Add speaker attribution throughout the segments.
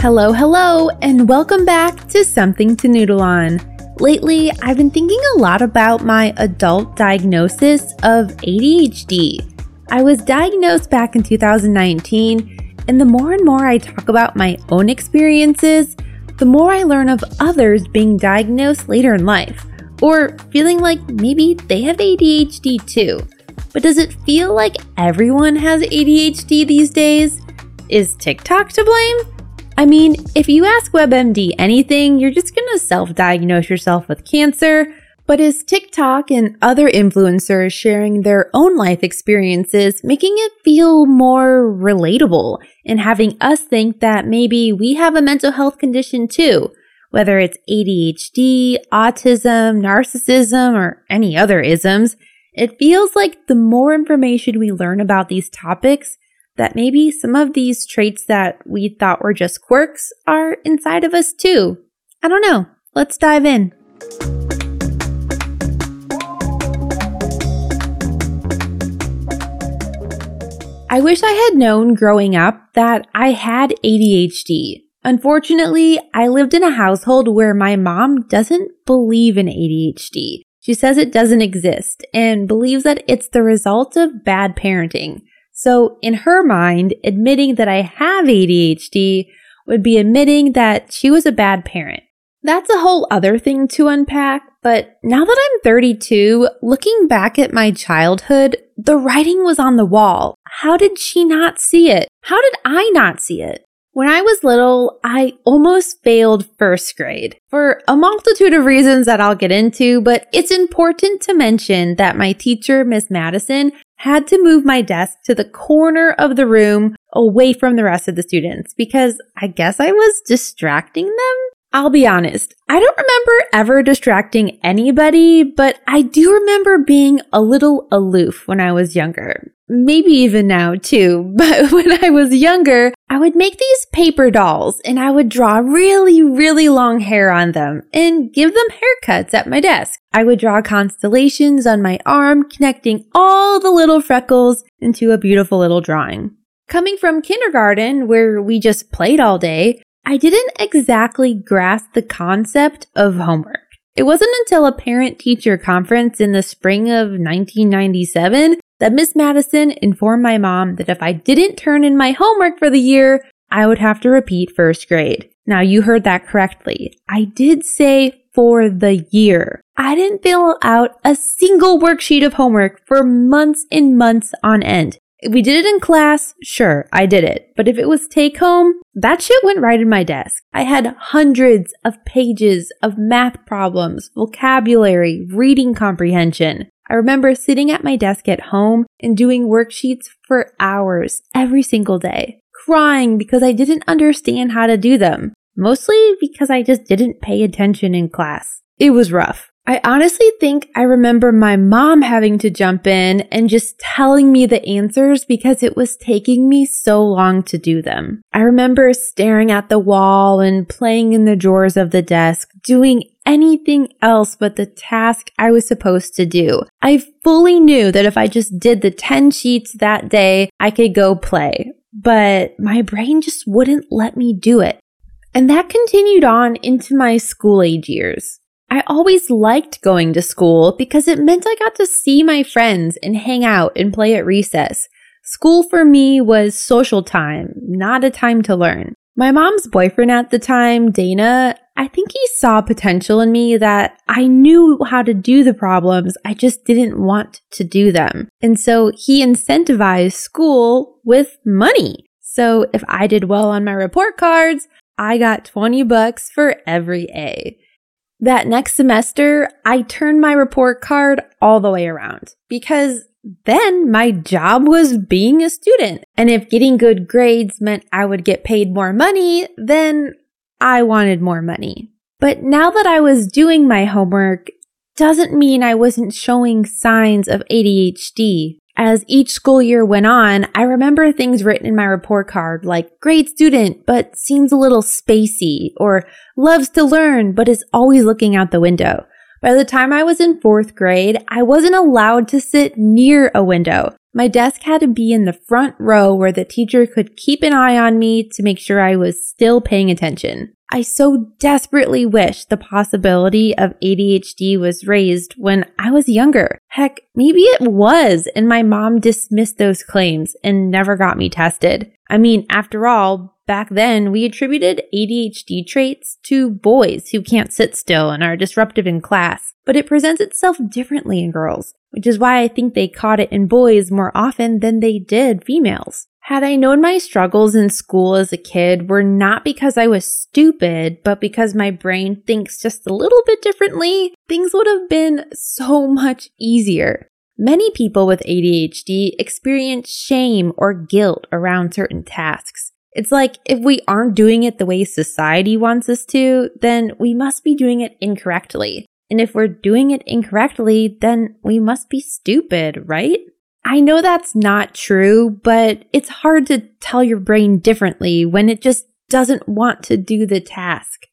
Speaker 1: Hello, hello, and welcome back to Something to Noodle On. Lately, I've been thinking a lot about my adult diagnosis of ADHD. I was diagnosed back in 2019, and the more and more I talk about my own experiences, the more I learn of others being diagnosed later in life, or feeling like maybe they have ADHD too. But does it feel like everyone has ADHD these days? Is TikTok to blame? I mean, if you ask WebMD anything, you're just gonna self diagnose yourself with cancer. But is TikTok and other influencers sharing their own life experiences making it feel more relatable and having us think that maybe we have a mental health condition too? Whether it's ADHD, autism, narcissism, or any other isms, it feels like the more information we learn about these topics, that maybe some of these traits that we thought were just quirks are inside of us too. I don't know. Let's dive in. I wish I had known growing up that I had ADHD. Unfortunately, I lived in a household where my mom doesn't believe in ADHD. She says it doesn't exist and believes that it's the result of bad parenting. So in her mind, admitting that I have ADHD would be admitting that she was a bad parent. That's a whole other thing to unpack, but now that I'm 32, looking back at my childhood, the writing was on the wall. How did she not see it? How did I not see it? When I was little, I almost failed first grade for a multitude of reasons that I'll get into, but it's important to mention that my teacher, Miss Madison, had to move my desk to the corner of the room away from the rest of the students because I guess I was distracting them. I'll be honest, I don't remember ever distracting anybody, but I do remember being a little aloof when I was younger. Maybe even now too, but when I was younger, I would make these paper dolls and I would draw really, really long hair on them and give them haircuts at my desk. I would draw constellations on my arm, connecting all the little freckles into a beautiful little drawing. Coming from kindergarten, where we just played all day, I didn't exactly grasp the concept of homework. It wasn't until a parent teacher conference in the spring of 1997 that Miss Madison informed my mom that if I didn't turn in my homework for the year, I would have to repeat first grade. Now you heard that correctly. I did say for the year. I didn't fill out a single worksheet of homework for months and months on end. We did it in class, sure, I did it. But if it was take home, that shit went right in my desk. I had hundreds of pages of math problems, vocabulary, reading comprehension. I remember sitting at my desk at home and doing worksheets for hours every single day, crying because I didn't understand how to do them, mostly because I just didn't pay attention in class. It was rough. I honestly think I remember my mom having to jump in and just telling me the answers because it was taking me so long to do them. I remember staring at the wall and playing in the drawers of the desk, doing anything else but the task I was supposed to do. I fully knew that if I just did the 10 sheets that day, I could go play, but my brain just wouldn't let me do it. And that continued on into my school age years. I always liked going to school because it meant I got to see my friends and hang out and play at recess. School for me was social time, not a time to learn. My mom's boyfriend at the time, Dana, I think he saw potential in me that I knew how to do the problems. I just didn't want to do them. And so he incentivized school with money. So if I did well on my report cards, I got 20 bucks for every A. That next semester, I turned my report card all the way around because then my job was being a student. And if getting good grades meant I would get paid more money, then I wanted more money. But now that I was doing my homework doesn't mean I wasn't showing signs of ADHD as each school year went on, I remember things written in my report card like great student, but seems a little spacey, or loves to learn, but is always looking out the window. By the time I was in fourth grade, I wasn't allowed to sit near a window. My desk had to be in the front row where the teacher could keep an eye on me to make sure I was still paying attention. I so desperately wish the possibility of ADHD was raised when I was younger. Heck, maybe it was, and my mom dismissed those claims and never got me tested. I mean, after all, back then we attributed ADHD traits to boys who can't sit still and are disruptive in class, but it presents itself differently in girls, which is why I think they caught it in boys more often than they did females. Had I known my struggles in school as a kid were not because I was stupid, but because my brain thinks just a little bit differently, things would have been so much easier. Many people with ADHD experience shame or guilt around certain tasks. It's like if we aren't doing it the way society wants us to, then we must be doing it incorrectly. And if we're doing it incorrectly, then we must be stupid, right? I know that's not true, but it's hard to tell your brain differently when it just doesn't want to do the task.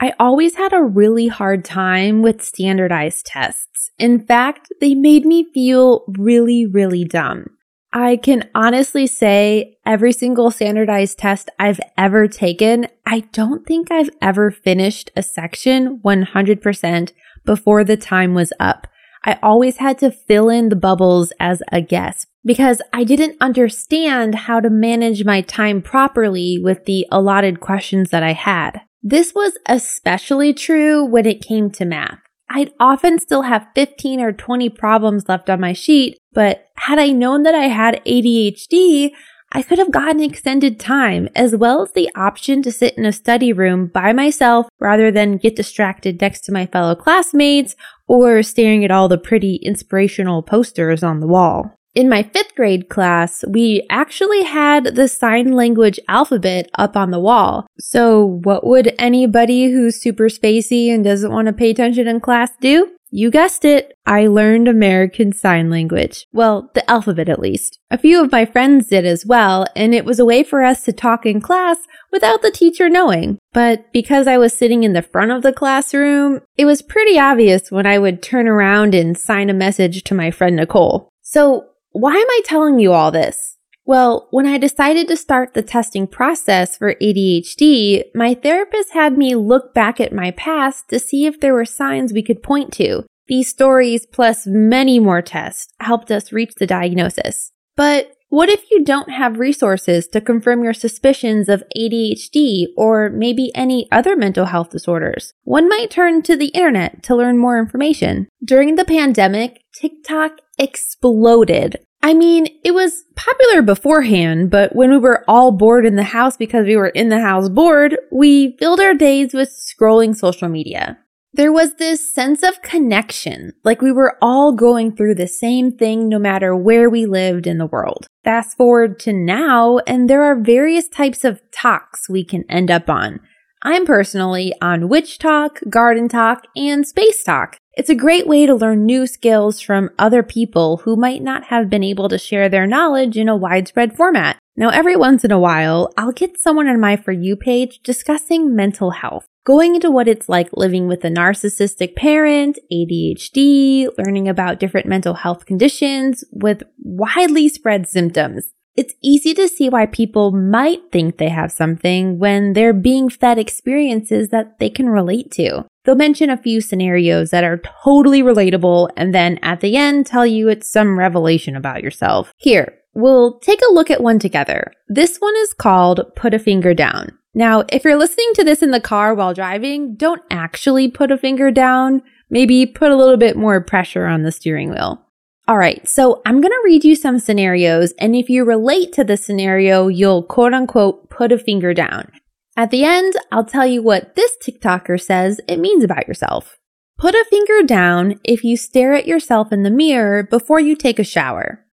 Speaker 1: I always had a really hard time with standardized tests. In fact, they made me feel really, really dumb. I can honestly say every single standardized test I've ever taken, I don't think I've ever finished a section 100% before the time was up. I always had to fill in the bubbles as a guess because I didn't understand how to manage my time properly with the allotted questions that I had. This was especially true when it came to math. I'd often still have 15 or 20 problems left on my sheet, but had I known that I had ADHD, I could have gotten extended time as well as the option to sit in a study room by myself rather than get distracted next to my fellow classmates or staring at all the pretty inspirational posters on the wall. In my fifth grade class, we actually had the sign language alphabet up on the wall. So what would anybody who's super spacey and doesn't want to pay attention in class do? You guessed it. I learned American Sign Language. Well, the alphabet at least. A few of my friends did as well, and it was a way for us to talk in class without the teacher knowing. But because I was sitting in the front of the classroom, it was pretty obvious when I would turn around and sign a message to my friend Nicole. So why am I telling you all this? Well, when I decided to start the testing process for ADHD, my therapist had me look back at my past to see if there were signs we could point to. These stories, plus many more tests, helped us reach the diagnosis. But what if you don't have resources to confirm your suspicions of ADHD or maybe any other mental health disorders? One might turn to the internet to learn more information. During the pandemic, TikTok exploded. I mean, it was popular beforehand, but when we were all bored in the house because we were in the house bored, we filled our days with scrolling social media. There was this sense of connection, like we were all going through the same thing no matter where we lived in the world. Fast forward to now, and there are various types of talks we can end up on. I'm personally on WitchTok, Garden Talk, and SpaceTok. It's a great way to learn new skills from other people who might not have been able to share their knowledge in a widespread format. Now, every once in a while, I'll get someone on my For You page discussing mental health, going into what it's like living with a narcissistic parent, ADHD, learning about different mental health conditions with widely spread symptoms. It's easy to see why people might think they have something when they're being fed experiences that they can relate to. They'll mention a few scenarios that are totally relatable and then at the end tell you it's some revelation about yourself. Here, we'll take a look at one together. This one is called Put a Finger Down. Now, if you're listening to this in the car while driving, don't actually put a finger down. Maybe put a little bit more pressure on the steering wheel. All right, so I'm going to read you some scenarios, and if you relate to the scenario, you'll quote unquote put a finger down. At the end, I'll tell you what this TikToker says it means about yourself. Put a finger down if you stare at yourself in the mirror before you take a shower.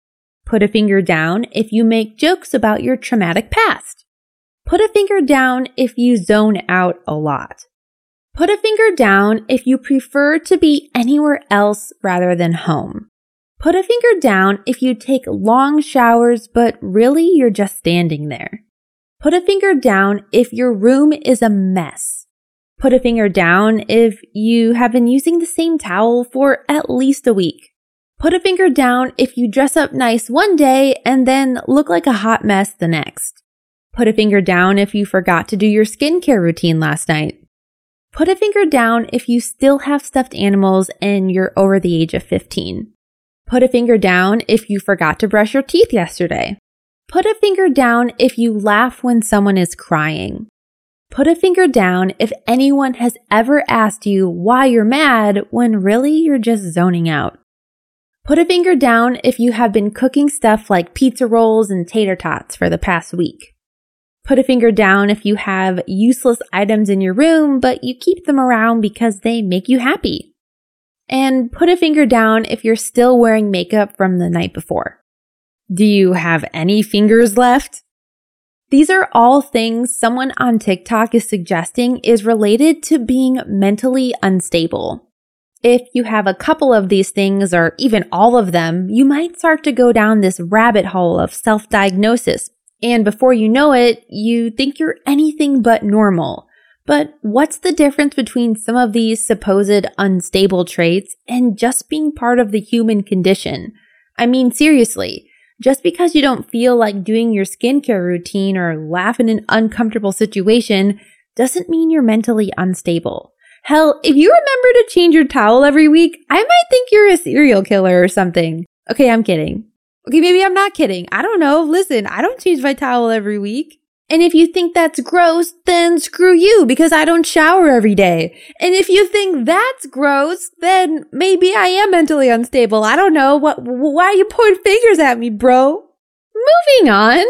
Speaker 1: Put a finger down if you make jokes about your traumatic past. Put a finger down if you zone out a lot. Put a finger down if you prefer to be anywhere else rather than home. Put a finger down if you take long showers, but really you're just standing there. Put a finger down if your room is a mess. Put a finger down if you have been using the same towel for at least a week. Put a finger down if you dress up nice one day and then look like a hot mess the next. Put a finger down if you forgot to do your skincare routine last night. Put a finger down if you still have stuffed animals and you're over the age of 15. Put a finger down if you forgot to brush your teeth yesterday. Put a finger down if you laugh when someone is crying. Put a finger down if anyone has ever asked you why you're mad when really you're just zoning out. Put a finger down if you have been cooking stuff like pizza rolls and tater tots for the past week. Put a finger down if you have useless items in your room, but you keep them around because they make you happy. And put a finger down if you're still wearing makeup from the night before. Do you have any fingers left? These are all things someone on TikTok is suggesting is related to being mentally unstable. If you have a couple of these things or even all of them, you might start to go down this rabbit hole of self diagnosis. And before you know it, you think you're anything but normal. But what's the difference between some of these supposed unstable traits and just being part of the human condition? I mean, seriously, just because you don't feel like doing your skincare routine or laugh in an uncomfortable situation doesn't mean you're mentally unstable. Hell, if you remember to change your towel every week, I might think you're a serial killer or something. Okay, I'm kidding. Okay, maybe I'm not kidding. I don't know. Listen, I don't change my towel every week. And if you think that's gross, then screw you because I don't shower every day. And if you think that's gross, then maybe I am mentally unstable. I don't know. What, why are you pointing fingers at me, bro? Moving on.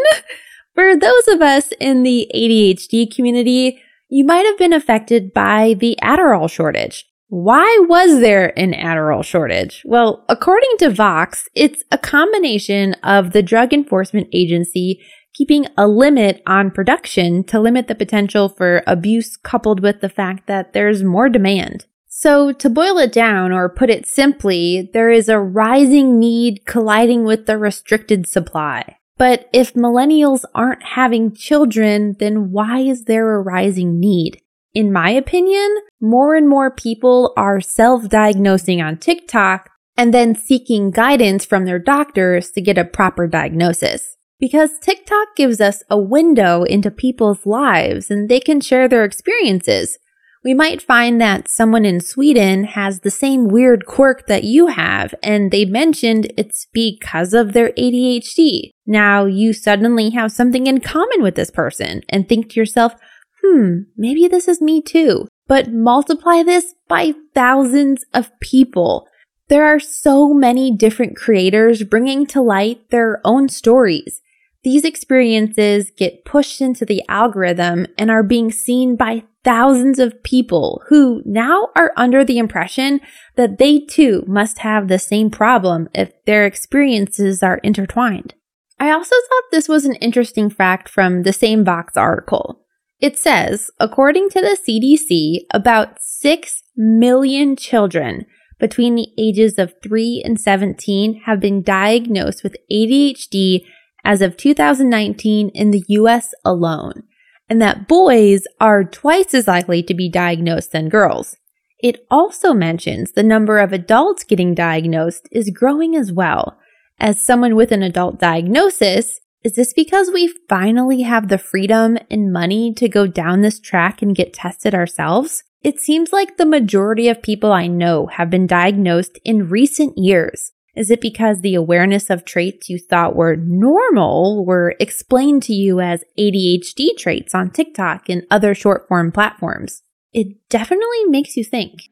Speaker 1: For those of us in the ADHD community, you might have been affected by the Adderall shortage. Why was there an Adderall shortage? Well, according to Vox, it's a combination of the Drug Enforcement Agency keeping a limit on production to limit the potential for abuse coupled with the fact that there's more demand. So to boil it down or put it simply, there is a rising need colliding with the restricted supply. But if millennials aren't having children, then why is there a rising need? In my opinion, more and more people are self-diagnosing on TikTok and then seeking guidance from their doctors to get a proper diagnosis because TikTok gives us a window into people's lives and they can share their experiences. We might find that someone in Sweden has the same weird quirk that you have, and they mentioned it's because of their ADHD. Now you suddenly have something in common with this person and think to yourself, hmm, maybe this is me too. But multiply this by thousands of people. There are so many different creators bringing to light their own stories. These experiences get pushed into the algorithm and are being seen by thousands of people who now are under the impression that they too must have the same problem if their experiences are intertwined. I also thought this was an interesting fact from the same Vox article. It says, according to the CDC, about 6 million children between the ages of 3 and 17 have been diagnosed with ADHD as of 2019 in the US alone, and that boys are twice as likely to be diagnosed than girls. It also mentions the number of adults getting diagnosed is growing as well. As someone with an adult diagnosis, is this because we finally have the freedom and money to go down this track and get tested ourselves? It seems like the majority of people I know have been diagnosed in recent years. Is it because the awareness of traits you thought were normal were explained to you as ADHD traits on TikTok and other short form platforms? It definitely makes you think.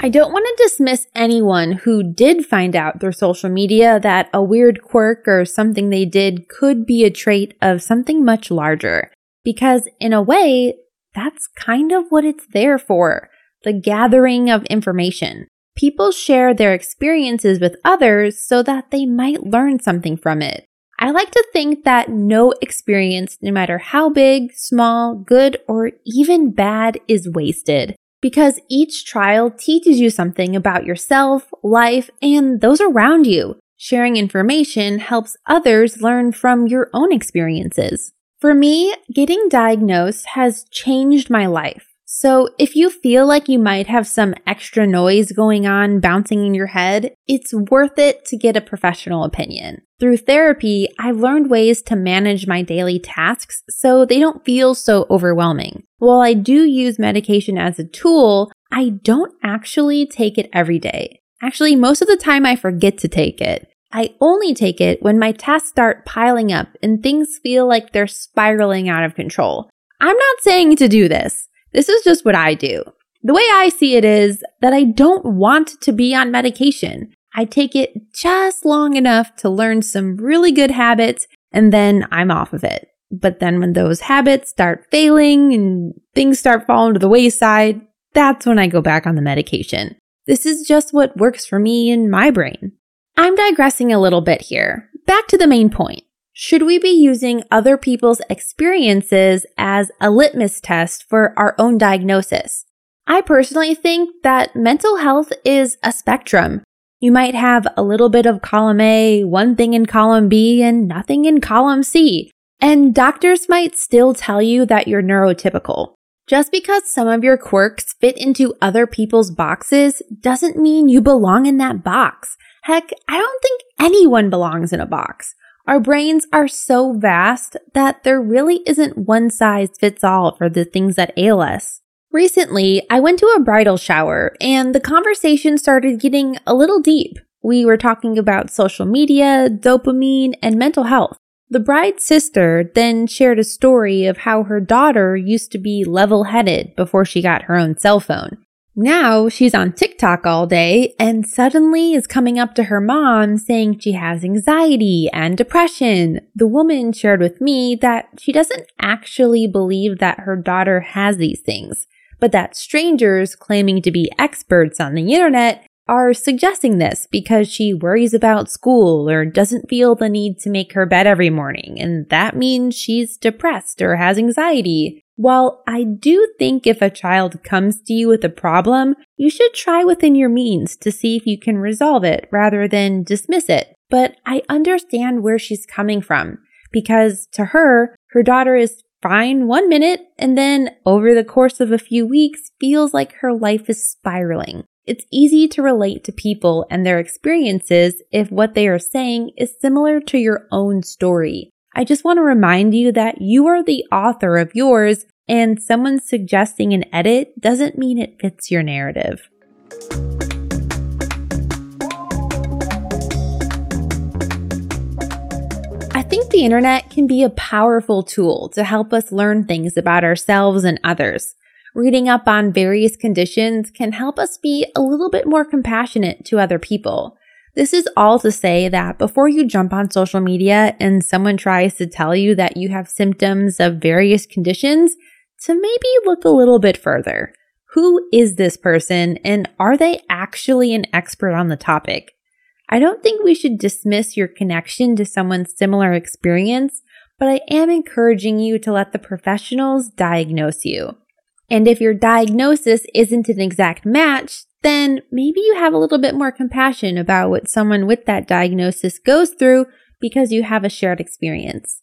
Speaker 1: I don't want to dismiss anyone who did find out through social media that a weird quirk or something they did could be a trait of something much larger. Because in a way, that's kind of what it's there for the gathering of information. People share their experiences with others so that they might learn something from it. I like to think that no experience, no matter how big, small, good, or even bad, is wasted because each trial teaches you something about yourself, life, and those around you. Sharing information helps others learn from your own experiences. For me, getting diagnosed has changed my life. So if you feel like you might have some extra noise going on bouncing in your head, it's worth it to get a professional opinion. Through therapy, I've learned ways to manage my daily tasks so they don't feel so overwhelming. While I do use medication as a tool, I don't actually take it every day. Actually, most of the time I forget to take it. I only take it when my tasks start piling up and things feel like they're spiraling out of control. I'm not saying to do this. This is just what I do. The way I see it is that I don't want to be on medication. I take it just long enough to learn some really good habits and then I'm off of it. But then when those habits start failing and things start falling to the wayside, that's when I go back on the medication. This is just what works for me and my brain. I'm digressing a little bit here. Back to the main point. Should we be using other people's experiences as a litmus test for our own diagnosis? I personally think that mental health is a spectrum. You might have a little bit of column A, one thing in column B, and nothing in column C. And doctors might still tell you that you're neurotypical. Just because some of your quirks fit into other people's boxes doesn't mean you belong in that box. Heck, I don't think anyone belongs in a box. Our brains are so vast that there really isn't one size fits all for the things that ail us. Recently, I went to a bridal shower and the conversation started getting a little deep. We were talking about social media, dopamine, and mental health. The bride's sister then shared a story of how her daughter used to be level headed before she got her own cell phone. Now she's on TikTok all day and suddenly is coming up to her mom saying she has anxiety and depression. The woman shared with me that she doesn't actually believe that her daughter has these things, but that strangers claiming to be experts on the internet are suggesting this because she worries about school or doesn't feel the need to make her bed every morning, and that means she's depressed or has anxiety. While I do think if a child comes to you with a problem, you should try within your means to see if you can resolve it rather than dismiss it. But I understand where she's coming from because to her, her daughter is fine one minute and then over the course of a few weeks feels like her life is spiraling. It's easy to relate to people and their experiences if what they are saying is similar to your own story. I just want to remind you that you are the author of yours and someone suggesting an edit doesn't mean it fits your narrative. I think the internet can be a powerful tool to help us learn things about ourselves and others. Reading up on various conditions can help us be a little bit more compassionate to other people. This is all to say that before you jump on social media and someone tries to tell you that you have symptoms of various conditions, to maybe look a little bit further. Who is this person and are they actually an expert on the topic? I don't think we should dismiss your connection to someone's similar experience, but I am encouraging you to let the professionals diagnose you. And if your diagnosis isn't an exact match, then maybe you have a little bit more compassion about what someone with that diagnosis goes through because you have a shared experience.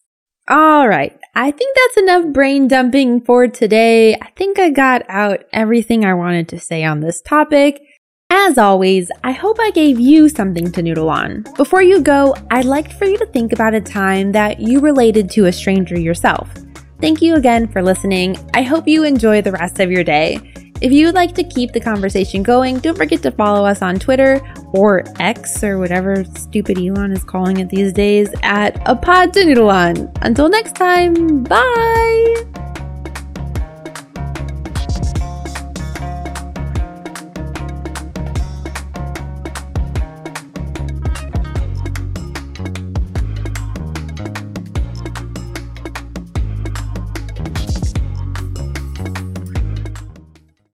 Speaker 1: All right. I think that's enough brain dumping for today. I think I got out everything I wanted to say on this topic. As always, I hope I gave you something to noodle on. Before you go, I'd like for you to think about a time that you related to a stranger yourself. Thank you again for listening. I hope you enjoy the rest of your day. If you would like to keep the conversation going, don't forget to follow us on Twitter or X or whatever stupid Elon is calling it these days at a pod to noodle on. Until next time, bye!